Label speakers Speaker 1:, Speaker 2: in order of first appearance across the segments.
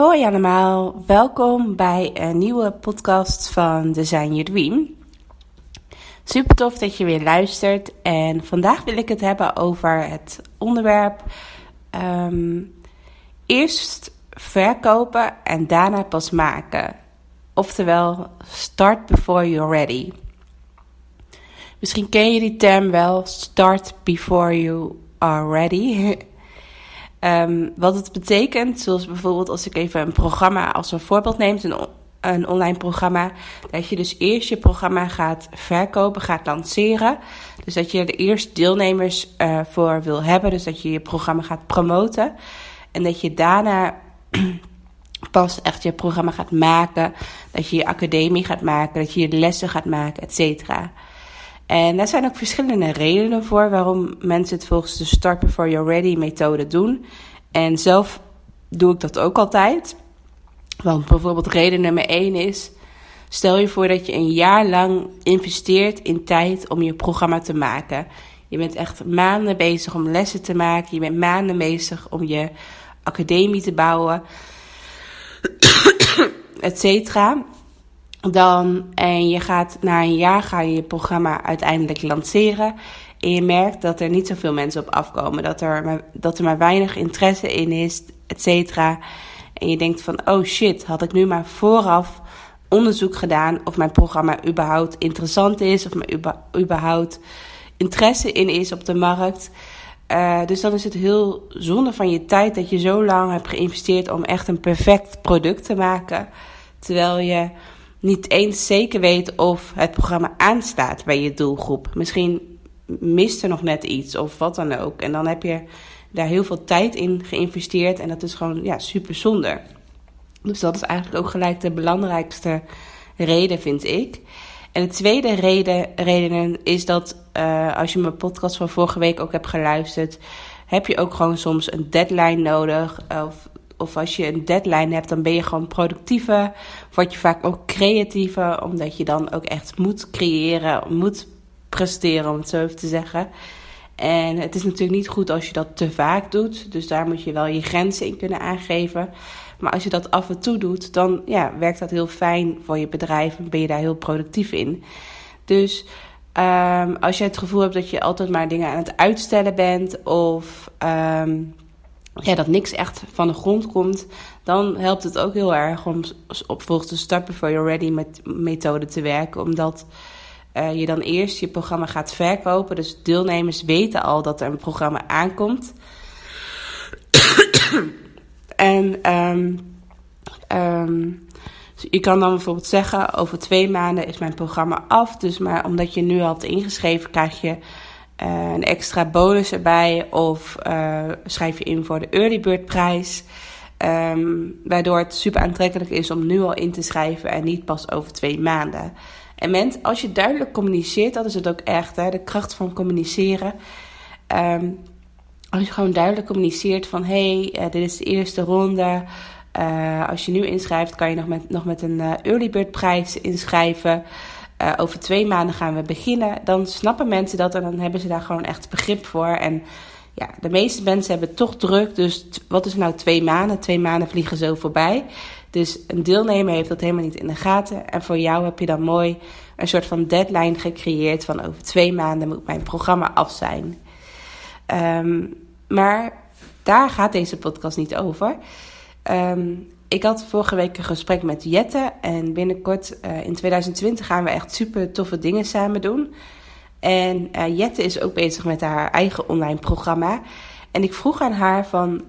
Speaker 1: Hoi, allemaal. Welkom bij een nieuwe podcast van Design Your Dream. Super tof dat je weer luistert. En vandaag wil ik het hebben over het onderwerp ehm, eerst verkopen en daarna pas maken. Oftewel, start before you're ready. Misschien ken je die term wel, start before you are ready. Ehm, wat het betekent, zoals bijvoorbeeld als ik even een programma als een voorbeeld neem, een, een online programma, dat je dus eerst je programma gaat verkopen, gaat lanceren. Dus dat je er eerst deelnemers uh, voor wil hebben, dus dat je je programma gaat promoten. En dat je daarna pas echt je programma gaat maken, dat je je academie gaat maken, dat je je lessen gaat maken, et cetera. En daar zijn ook verschillende redenen voor waarom mensen het volgens de Start Before You're Ready methode doen. En zelf doe ik dat ook altijd. Want bijvoorbeeld reden nummer 1 is: stel je voor dat je een jaar lang investeert in tijd om je programma te maken. Je bent echt maanden bezig om lessen te maken. Je bent maanden bezig om je academie te bouwen, et cetera. Dan, en je gaat na een jaar ga je je programma uiteindelijk lanceren. En je merkt dat er niet zoveel mensen op afkomen. Dat er maar, dat er maar weinig interesse in is, et cetera. En je denkt van, oh shit, had ik nu maar vooraf onderzoek gedaan of mijn programma überhaupt interessant is. Of er überhaupt interesse in is op de markt. Uh, dus dan is het heel zonde van je tijd dat je zo lang hebt geïnvesteerd om echt een perfect product te maken. Terwijl je niet eens zeker weet of het programma aanstaat bij je doelgroep. Misschien mist er nog net iets of wat dan ook. En dan heb je daar heel veel tijd in geïnvesteerd en dat is gewoon ja, super zonde. Dus dat is eigenlijk ook gelijk de belangrijkste reden, vind ik. En de tweede reden, is dat uh, als je mijn podcast van vorige week ook hebt geluisterd, heb je ook gewoon soms een deadline nodig. Of, of als je een deadline hebt, dan ben je gewoon productiever. Word je vaak ook creatiever, omdat je dan ook echt moet creëren, moet presteren, om het zo even te zeggen. En het is natuurlijk niet goed als je dat te vaak doet. Dus daar moet je wel je grenzen in kunnen aangeven. Maar als je dat af en toe doet, dan ja, werkt dat heel fijn voor je bedrijf en ben je daar heel productief in. Dus um, als je het gevoel hebt dat je altijd maar dingen aan het uitstellen bent of um, ja, dat niks echt van de grond komt, dan helpt het ook heel erg om op volgens de Start Before Ready met methode te werken. Omdat uh, je dan eerst je programma gaat verkopen. Dus deelnemers weten al dat er een programma aankomt. en um, um, je kan dan bijvoorbeeld zeggen: over twee maanden is mijn programma af. Dus maar omdat je nu al hebt ingeschreven, krijg je een extra bonus erbij. Of uh, schrijf je in voor de early bird prijs. Um, waardoor het super aantrekkelijk is om nu al in te schrijven en niet pas over twee maanden. En ment, als je duidelijk communiceert, dat is het ook echt, hè, de kracht van communiceren. Um, als je gewoon duidelijk communiceert van hey, uh, dit is de eerste ronde. Als je nu inschrijft, kan je nog met, nog met een uh, early bird prijs inschrijven. Uh, over twee maanden gaan we beginnen. Dan snappen mensen dat en dan hebben ze daar gewoon echt begrip voor. En ja, de meeste mensen hebben toch druk. Dus wat is nou twee maanden? Twee maanden vliegen zo voorbij. Dus een deelnemer heeft dat helemaal niet in de gaten. En voor jou heb je dan mooi een soort van deadline gecreëerd van over twee maanden moet mijn programma af zijn. Um, maar daar gaat deze podcast niet over. Um, ik had vorige week een gesprek met Jette. En binnenkort uh, in 2020 gaan we echt super toffe dingen samen doen. En uh, Jette is ook bezig met haar eigen online programma. En ik vroeg aan haar van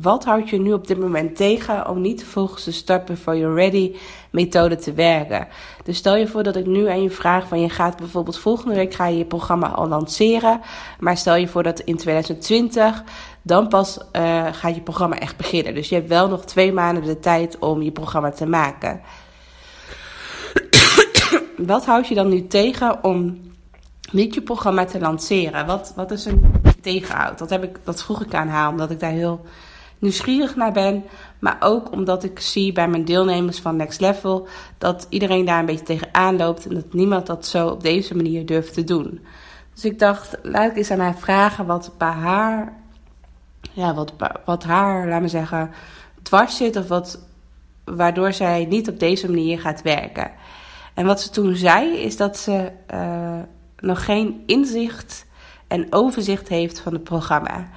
Speaker 1: wat houdt je nu op dit moment tegen om niet volgens de Start Before You're Ready methode te werken? Dus stel je voor dat ik nu aan je vraag van je gaat bijvoorbeeld volgende week ga je je programma al lanceren. Maar stel je voor dat in 2020 dan pas uh, gaat je programma echt beginnen. Dus je hebt wel nog twee maanden de tijd om je programma te maken. wat houd je dan nu tegen om niet je programma te lanceren? Wat, wat is een tegenhoud? Dat, heb ik, dat vroeg ik aan haar, omdat ik daar heel nieuwsgierig naar ben. Maar ook omdat ik zie bij mijn deelnemers van Next Level dat iedereen daar een beetje tegenaan loopt en dat niemand dat zo op deze manier durft te doen. Dus ik dacht, laat ik eens aan haar vragen wat bij haar, ja, wat, wat haar, laat me zeggen, dwars zit of wat, waardoor zij niet op deze manier gaat werken. En wat ze toen zei, is dat ze uh, nog geen inzicht en overzicht heeft van het programma.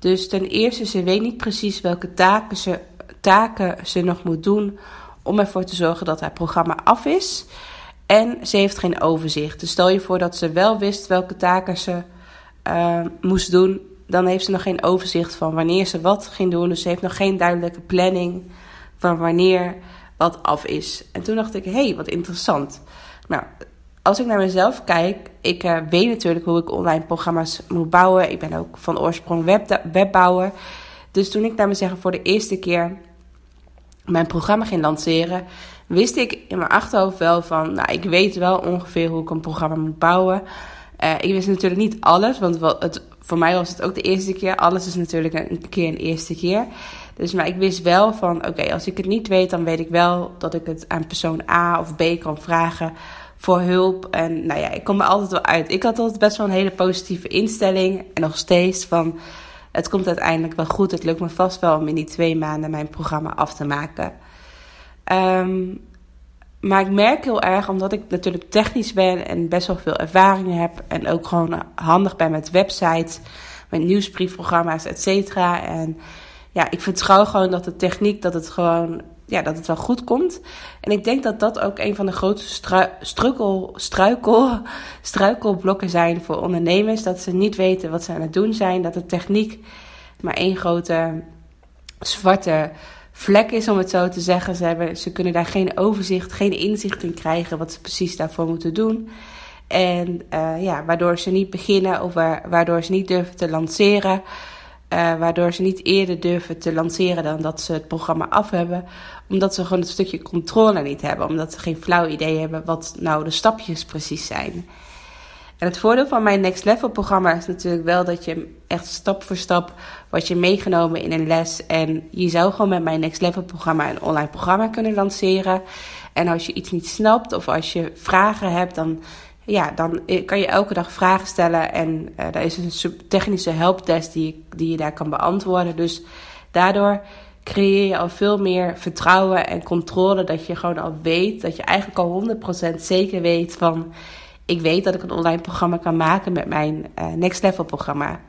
Speaker 1: Dus ten eerste, ze weet niet precies welke taken ze, taken ze nog moet doen om ervoor te zorgen dat haar programma af is. En ze heeft geen overzicht. Dus stel je voor dat ze wel wist welke taken ze uh, moest doen, dan heeft ze nog geen overzicht van wanneer ze wat ging doen. Dus ze heeft nog geen duidelijke planning van wanneer wat af is. En toen dacht ik, hé, hey, wat interessant. Nou, als ik naar mezelf kijk, ik uh, weet natuurlijk hoe ik online programma's moet bouwen. Ik ben ook van oorsprong web, webbouwer. Dus toen ik naar mezelf voor de eerste keer mijn programma ging lanceren, wist ik in mijn achterhoofd wel van, nou, ik weet wel ongeveer hoe ik een programma moet bouwen. Uh, ik wist natuurlijk niet alles, want het, voor mij was het ook de eerste keer. Alles is natuurlijk een keer een eerste keer. Dus maar ik wist wel van, oké, als ik het niet weet, dan weet ik wel dat ik het aan persoon A of B kan vragen voor hulp. En nou ja, ik kom er altijd wel uit. Ik had altijd best wel een hele positieve instelling. En nog steeds van, het komt uiteindelijk wel goed. Het lukt me vast wel om in die twee maanden mijn programma af te maken. Um, maar ik merk heel erg, omdat ik natuurlijk technisch ben en best wel veel ervaring heb. En ook gewoon handig ben met websites, met nieuwsbriefprogramma's, et cetera. En ja, ik vertrouw gewoon dat de techniek, dat het gewoon, ja, dat het wel goed komt. En ik denk dat dat ook een van de grootste struikel, struikelblokken zijn voor ondernemers. Dat ze niet weten wat ze aan het doen zijn. Dat de techniek maar één grote zwarte vlek is, om het zo te zeggen. Ze, hebben, ze kunnen daar geen overzicht, geen inzicht in krijgen wat ze precies daarvoor moeten doen. En uh, ja, waardoor ze niet beginnen of waardoor ze niet durven te lanceren. Uh, waardoor ze niet eerder durven te lanceren dan dat ze het programma af hebben. Omdat ze gewoon een stukje controle niet hebben. Omdat ze geen flauw idee hebben wat nou de stapjes precies zijn. En het voordeel van mijn Next Level programma is natuurlijk wel dat je echt stap voor stap wordt je meegenomen in een les. En je zou gewoon met mijn Next Level programma een online programma kunnen lanceren. En als je iets niet snapt of als je vragen hebt, dan, ja, dan kan je elke dag vragen stellen. En uh, daar is een technische helpdesk die, die je daar kan beantwoorden. Dus daardoor creëer je al veel meer vertrouwen en controle. Dat je gewoon al weet, dat je eigenlijk al 100% zeker weet van ik weet dat ik een online programma kan maken met mijn uh, Next Level programma.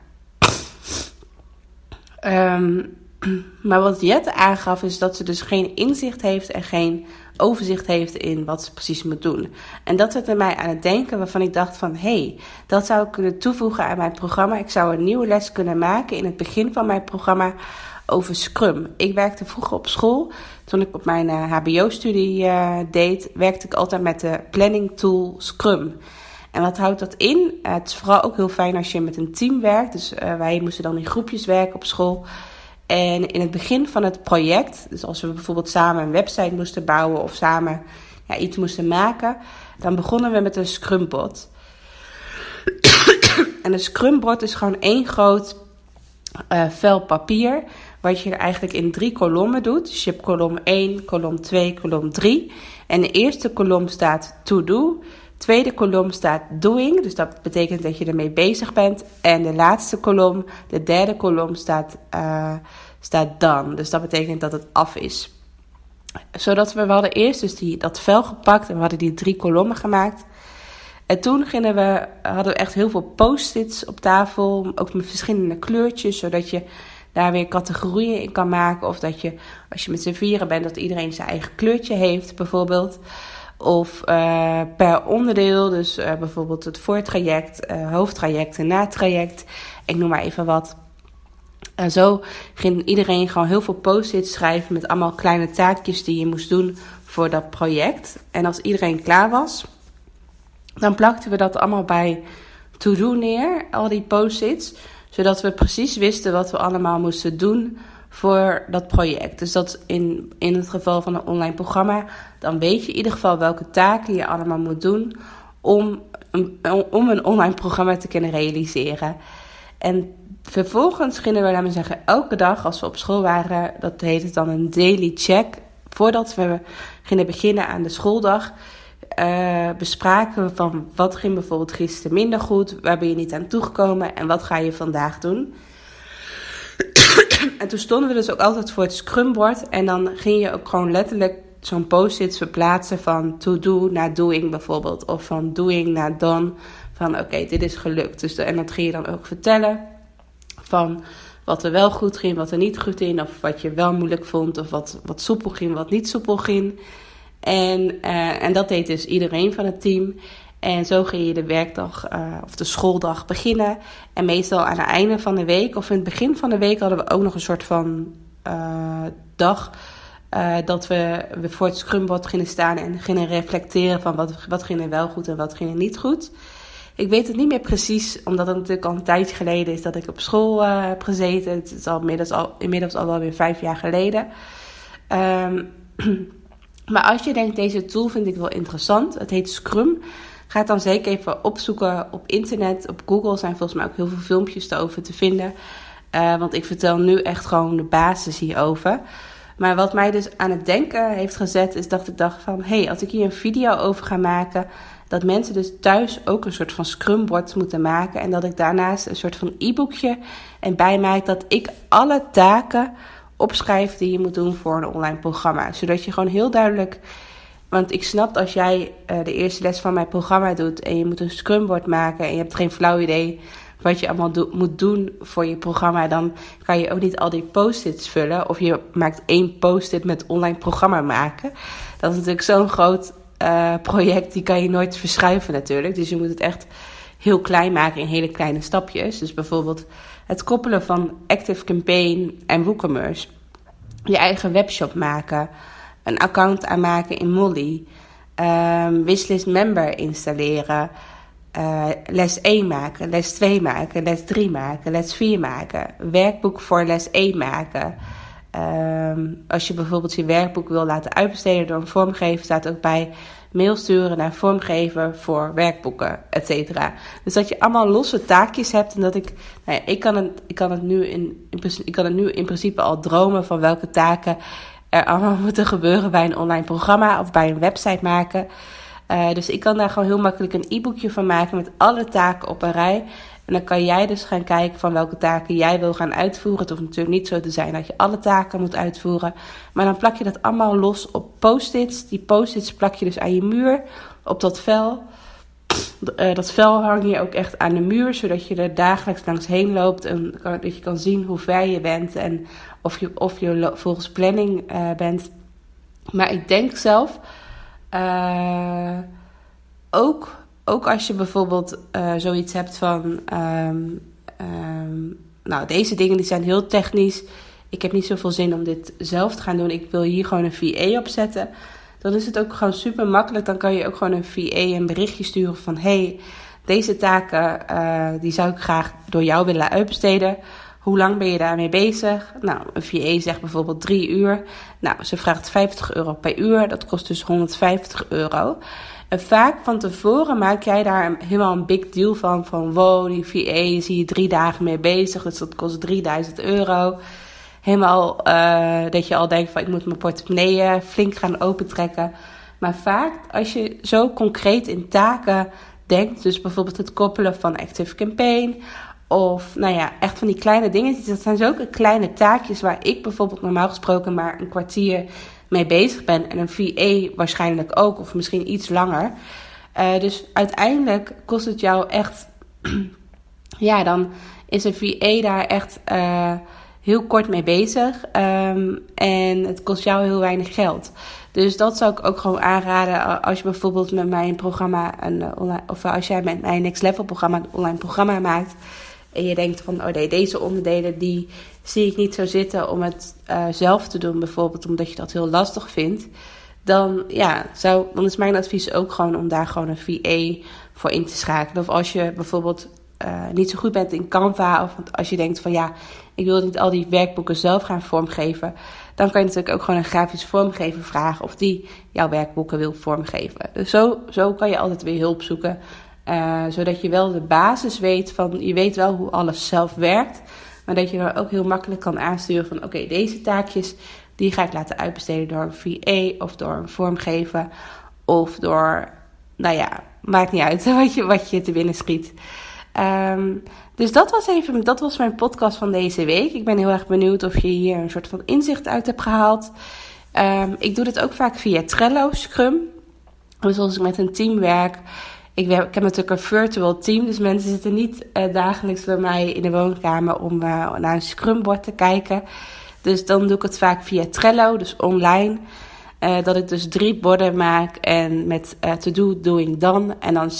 Speaker 1: Um, maar wat Jette aangaf is dat ze dus geen inzicht heeft en geen overzicht heeft in wat ze precies moet doen. En dat zette mij aan het denken waarvan ik dacht van... hé, hey, dat zou ik kunnen toevoegen aan mijn programma. Ik zou een nieuwe les kunnen maken in het begin van mijn programma over Scrum. Ik werkte vroeger op school. Toen ik op mijn HBO-studie uh, deed, werkte ik altijd met de planning tool Scrum. En wat houdt dat in? Uh, het is vooral ook heel fijn als je met een team werkt. Dus wij moesten dan in groepjes werken op school. En in het begin van het project, dus als we bijvoorbeeld samen een website moesten bouwen of samen ja, iets moesten maken, dan begonnen we met een Scrumbot. en een Scrumbot is gewoon één groot uh, vel papier wat je eigenlijk in drie kolommen doet. Dus je hebt kolom 1, kolom 2, kolom 3. En de eerste kolom staat to do. Tweede kolom staat doing, dus dat betekent dat je ermee bezig bent. En de laatste kolom, de derde kolom, staat, uh, staat done. Dus dat betekent dat het af is. Zodat we, we hadden eerst dus die, dat vel gepakt en we hadden die drie kolommen gemaakt. En toen gingen we, hadden we echt heel veel post-its op tafel, ook met verschillende kleurtjes, zodat je daar weer categorieën in kan maken. Of dat je, als je met z'n vieren bent, dat iedereen zijn eigen kleurtje heeft, bijvoorbeeld. Of uh, per onderdeel, dus uh, bijvoorbeeld het voortraject, uh, hoofdtraject en natraject. Ik noem maar even wat. En zo ging iedereen gewoon heel veel post-its schrijven met allemaal kleine taakjes die je moest doen voor dat project. En als iedereen klaar was, dan plakten we dat allemaal bij to-do neer, al die post-its, zodat we precies wisten wat we allemaal moesten doen voor dat project. Dus dat in, in het geval van een online programma, dan weet je in ieder geval welke taken je allemaal moet doen om een, om een online programma te kunnen realiseren. En vervolgens gingen we, laten zeggen, elke dag als we op school waren, dat heet het dan een daily check. Voordat we gingen beginnen aan de schooldag, uh, bespraken we van wat ging bijvoorbeeld gisteren minder goed, waar ben je niet aan toegekomen en wat ga je vandaag doen. en toen stonden we dus ook altijd voor het scrumboard en dan ging je ook gewoon letterlijk zo'n post-it verplaatsen van to do naar doing bijvoorbeeld. Of van doing naar done. Van oké, dit is gelukt. Dus en dat ging je dan ook vertellen. Van wat er wel goed ging, wat er niet goed ging. Of wat je wel moeilijk vond. Of wat, wat soepel ging, wat niet soepel ging. En, uh, en dat deed dus iedereen van het team. En zo ging je de werkdag uh, of de schooldag beginnen. En meestal aan het einde van de week of in het begin van de week hadden we ook nog een soort van uh, dag dat we, we voor het scrumboard gingen staan en gingen reflecteren van wat, wat ging er wel goed en wat ging er niet goed. Ik weet het niet meer precies, omdat het natuurlijk al een tijdje geleden is dat ik op school heb gezeten. Het is al inmiddels al, inmiddels al wel weer vijf jaar geleden. Um, maar als je denkt, deze tool vind ik wel interessant. Het heet Scrum. Ga het dan zeker even opzoeken op internet. Op Google zijn volgens mij ook heel veel filmpjes erover te vinden. Uh, want ik vertel nu echt gewoon de basis hierover. Maar wat mij dus aan het denken heeft gezet, is dat ik dacht van... hé, hey, als ik hier een video over ga maken... dat mensen dus thuis ook een soort van scrumboard moeten maken... en dat ik daarnaast een soort van e-boekje en bijmaak... dat ik alle taken opschrijf die je moet doen voor een online programma. Zodat je gewoon heel duidelijk... Want ik snap als jij uh, de eerste les van mijn programma doet... en je moet een scrumboard maken en je hebt geen flauw idee wat je allemaal moet doen voor je programma, dan kan je ook niet al die post-its vullen. Of je maakt één post-it met online programma maken. Dat is natuurlijk zo'n groot uh, project, die kan je nooit verschuiven natuurlijk. Dus je moet het echt heel klein maken in hele kleine stapjes. Dus bijvoorbeeld het koppelen van Active Campaign en WooCommerce. Je eigen webshop maken. Een account aanmaken in Molly. Um, wishlist member installeren. Uh, les 1 maken, les 2 maken, les 3 maken, les 4 maken. Werkboek voor les 1 maken. Um, als je bijvoorbeeld je werkboek wil laten uitbesteden door een vormgever, staat ook bij mail sturen naar vormgever voor werkboeken, et cetera. Dus dat je allemaal losse taakjes hebt en dat ik, nou ja, ik kan het, ik kan het, nu, in, in, ik kan het nu in principe al dromen van welke taken er allemaal moeten gebeuren bij een online programma of bij een website maken. Uh, dus ik kan daar gewoon heel makkelijk een e-boekje van maken met alle taken op een rij. En dan kan jij dus gaan kijken van welke taken jij wil gaan uitvoeren. Het hoeft natuurlijk niet zo te zijn dat je alle taken moet uitvoeren. Maar dan plak je dat allemaal los op post-its. Die post-its plak je dus aan je muur, op dat vel. Uh, dat vel hang je ook echt aan de muur, zodat je er dagelijks langs heen loopt. En dat je kan zien hoe ver je bent en of je, of je volgens planning uh, bent. Maar ik denk zelf uh, ook, ook als je bijvoorbeeld uh, zoiets hebt van. Um, um, nou, deze dingen die zijn heel technisch. Ik heb niet zoveel zin om dit zelf te gaan doen. Ik wil hier gewoon een VA opzetten. Dan is het ook gewoon super makkelijk. Dan kan je ook gewoon een VA een berichtje sturen van: hey, deze taken uh, die zou ik graag door jou willen uitbesteden. Hoe lang ben je daarmee bezig? Nou, een VA zegt bijvoorbeeld drie uur. Nou, ze vraagt 50 euro per uur. Dat kost dus 150 euro. Vaak van tevoren maak jij daar helemaal een big deal van. Van wow, die VA zie je drie dagen mee bezig. Dus dat kost 3000 euro. Helemaal uh, dat je al denkt van ik moet mijn portemonnee flink gaan opentrekken. Maar vaak als je zo concreet in taken denkt. Dus bijvoorbeeld het koppelen van Active Campaign of nou ja, echt van die kleine dingetjes. Dat zijn zulke kleine taakjes waar ik bijvoorbeeld normaal gesproken maar een kwartier mee bezig ben. En een VA waarschijnlijk ook, of misschien iets langer. Uh, dus uiteindelijk kost het jou echt. ja, dan is een VA daar echt uh, heel kort mee bezig. Um, en het kost jou heel weinig geld. Dus dat zou ik ook gewoon aanraden als je bijvoorbeeld met mij een programma, een online, of als jij met mij een Next Level programma, een online programma maakt En je denkt van, oh nee, deze onderdelen die zie ik niet zo zitten om het eh, zelf te doen, bijvoorbeeld omdat je dat heel lastig vindt. Dan, ja, zou, dan is mijn advies ook gewoon om daar gewoon een VA voor in te schakelen. Of als je bijvoorbeeld uh, niet zo goed bent in Canva, of als je denkt van ja, ik wil niet al die werkboeken zelf gaan vormgeven, dan kan je natuurlijk ook gewoon een grafisch vormgever vragen of die jouw werkboeken wil vormgeven. Dus zo, zo kan je altijd weer hulp zoeken, uh, zodat je wel de basis weet van, je weet wel hoe alles zelf werkt, maar dat je dan ook heel makkelijk kan aansturen van oké, deze taakjes die ga ik laten uitbesteden door een VA of door een vormgever of door, nou ja, maakt niet uit wat je, wat je te binnen schiet. Um, dus dat was even, dat was mijn podcast van deze week. Ik ben heel erg benieuwd of je hier een soort van inzicht uit hebt gehaald. Um, ik doe dit ook vaak via Trello, Scrum. Dus als ik met een team werk. Ik, ik heb natuurlijk een virtual team, dus mensen zitten niet uh, dagelijks bij mij in de woonkamer om uh, naar een Scrumbord te kijken. Dus dan doe ik het vaak via Trello, dus online. Uh, dat ik dus drie borden maak en met to do, doing, dan. En dan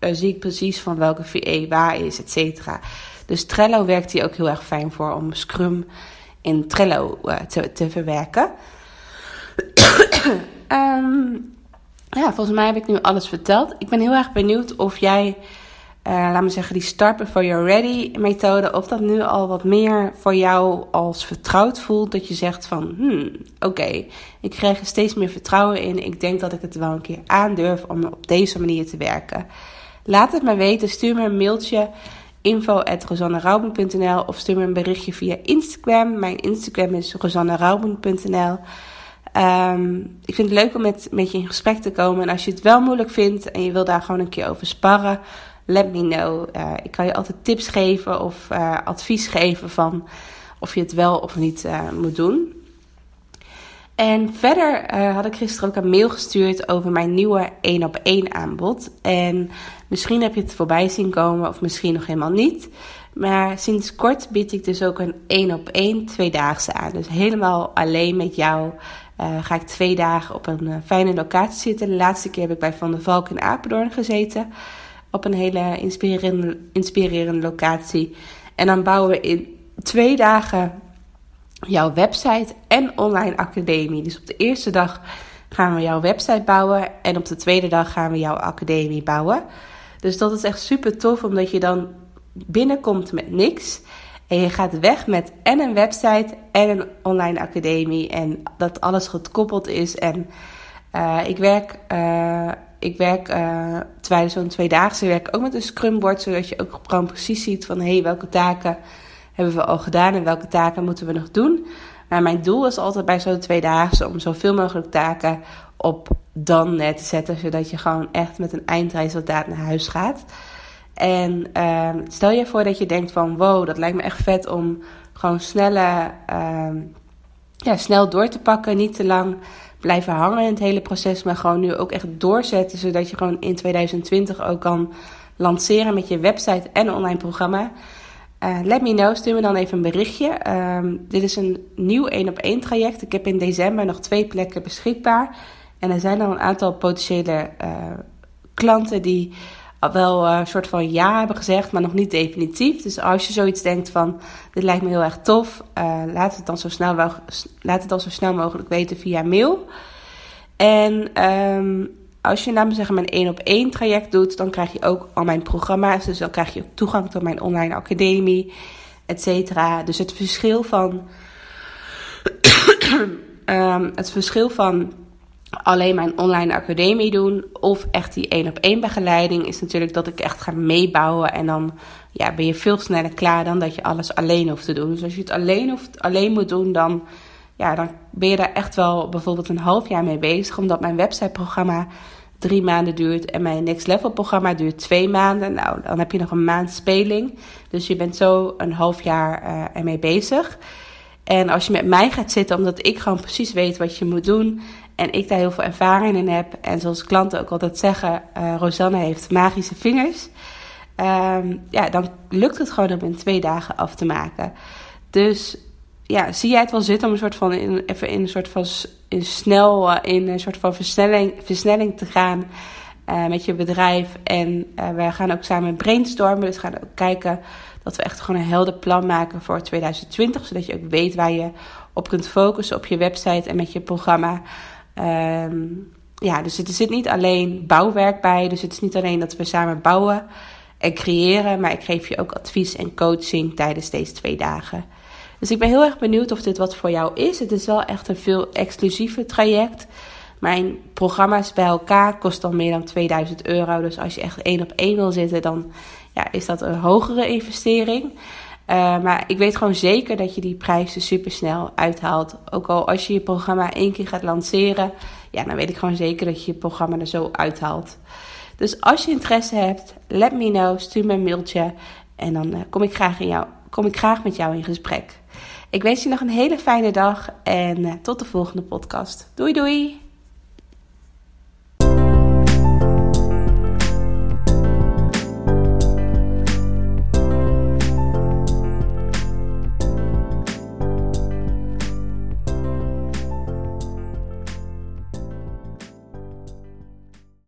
Speaker 1: zie ik precies van welke VE waar is, et cetera. Dus Trello werkt hier ook heel erg fijn voor om Scrum in Trello te, te verwerken. um, ja, volgens mij heb ik nu alles verteld. Ik ben heel erg benieuwd of jij, uh, laat me zeggen, die Start Before You're Ready methode, of dat nu al wat meer voor jou als vertrouwd voelt. Dat je zegt van, hmm, oké, ik krijg er steeds meer vertrouwen in. Ik denk dat ik het wel een keer aandurf om op deze manier te werken. Laat het me weten. Stuur me een mailtje info.rosannerouben.nl of stuur me een berichtje via Instagram. Mijn Instagram is rosannerouben.nl. Um, ik vind het leuk om met, met je in gesprek te komen. En als je het wel moeilijk vindt en je wil daar gewoon een keer over sparren, let me know. Uh, ik kan je altijd tips geven of uh, advies geven van of je het wel of niet uh, moet doen. En verder uh, had ik gisteren ook een mail gestuurd over mijn nieuwe 1 op 1 aanbod. En misschien heb je het voorbij zien komen of misschien nog helemaal niet. Maar sinds kort bied ik dus ook een 1 op 1 tweedaagse aan. Dus helemaal alleen met jou uh, ga ik twee dagen op een uh, fijne locatie zitten. De laatste keer heb ik bij Van der Valk in Apeldoorn gezeten. Op een hele inspirerende, inspirerende locatie. En dan bouwen we in twee dagen jouw website en online academie. Dus op de eerste dag gaan we jouw website bouwen en op de tweede dag gaan we jouw academie bouwen. Dus dat is echt super tof, omdat je dan binnenkomt met niks. En je gaat weg met en een website en een online academie. En dat alles gekoppeld is. En uh, ik werk, uh, ik werk uh, tijdens zo'n tweedaagse werk ook met een scrumboard. Zodat je ook gewoon precies ziet van hé, hey, welke taken hebben we al gedaan en welke taken moeten we nog doen. Maar mijn doel is altijd bij zo'n tweedaagse om zoveel mogelijk taken op dan net te zetten. Zodat je gewoon echt met een eindresultaat naar huis gaat. En uh, stel je voor dat je denkt van wow, dat lijkt me echt vet om gewoon snelle, uh, ja, snel door te pakken. Niet te lang blijven hangen in het hele proces, maar gewoon nu ook echt doorzetten. Zodat je gewoon in 2020 ook kan lanceren met je website en online programma. Uh, let me know, stuur me dan even een berichtje. Um, dit is een nieuw 1 op 1 traject. Ik heb in december nog twee plekken beschikbaar. En er zijn al een aantal potentiële uh, klanten die wel een uh, soort van ja hebben gezegd, maar nog niet definitief. Dus als je zoiets denkt van, dit lijkt me heel erg tof, laat, het dan zo snel laat het dan zo snel mogelijk weten via mail. En um, als je namelijk zeggen mijn één op één traject doet, dan krijg je ook al mijn programma's. Dus dan krijg je ook toegang tot mijn online academie, et cetera. Dus het verschil van um, het verschil van alleen mijn online academie doen of echt die één op één begeleiding is natuurlijk dat ik echt ga meebouwen en dan ja, ben je veel sneller klaar dan dat je alles alleen hoeft te doen. Dus als je het alleen, hoeft, alleen moet doen, dan, ja, dan ben je daar echt wel bijvoorbeeld een half jaar mee bezig, omdat mijn websiteprogramma drie maanden duurt en mijn Next Level programma duurt twee maanden. Nou, dan heb je nog een maand speling. Dus je bent zo een half jaar uh, ermee bezig. En als je met mij gaat zitten, omdat ik gewoon precies weet wat je moet doen en ik daar heel veel ervaring in heb. En zoals klanten ook altijd zeggen, uh, Rosanne heeft magische vingers. Um, ja, dan lukt het gewoon om in twee dagen af te maken. Dus ja, zie jij het wel zitten om een soort van in, even in een soort van in snel uh, in een soort van versnelling, versnelling te gaan. eh, met je bedrijf. En uh, we gaan ook samen brainstormen. Dus gaan ook kijken dat we echt gewoon een helder plan maken voor 2020. Zodat je ook weet waar je op kunt focussen op je website en met je programma. Um, ja, dus er zit niet alleen bouwwerk bij. Dus het is niet alleen dat we samen bouwen en creëren. Maar ik geef je ook advies en coaching tijdens deze twee dagen. Dus ik ben heel erg benieuwd of dit wat voor jou is. Het is wel echt een veel exclusiever traject. Mijn programma's bij elkaar kost al meer dan 2000 euro. Dus als je echt één op één wil zitten, dan ja, is dat een hogere investering. Uh, maar ik weet gewoon zeker dat je die prijzen super snel uithaalt. Ook al als je je programma één keer gaat lanceren, ja, dan weet ik gewoon zeker dat je je programma er zo uithaalt. Dus als je interesse hebt, let me know, stuur me een mailtje en dan uh, kom, ik graag in kom ik graag met jou in gesprek. Ik wens je nog een hele fijne dag en uh, tot de volgende podcast. Doei doei!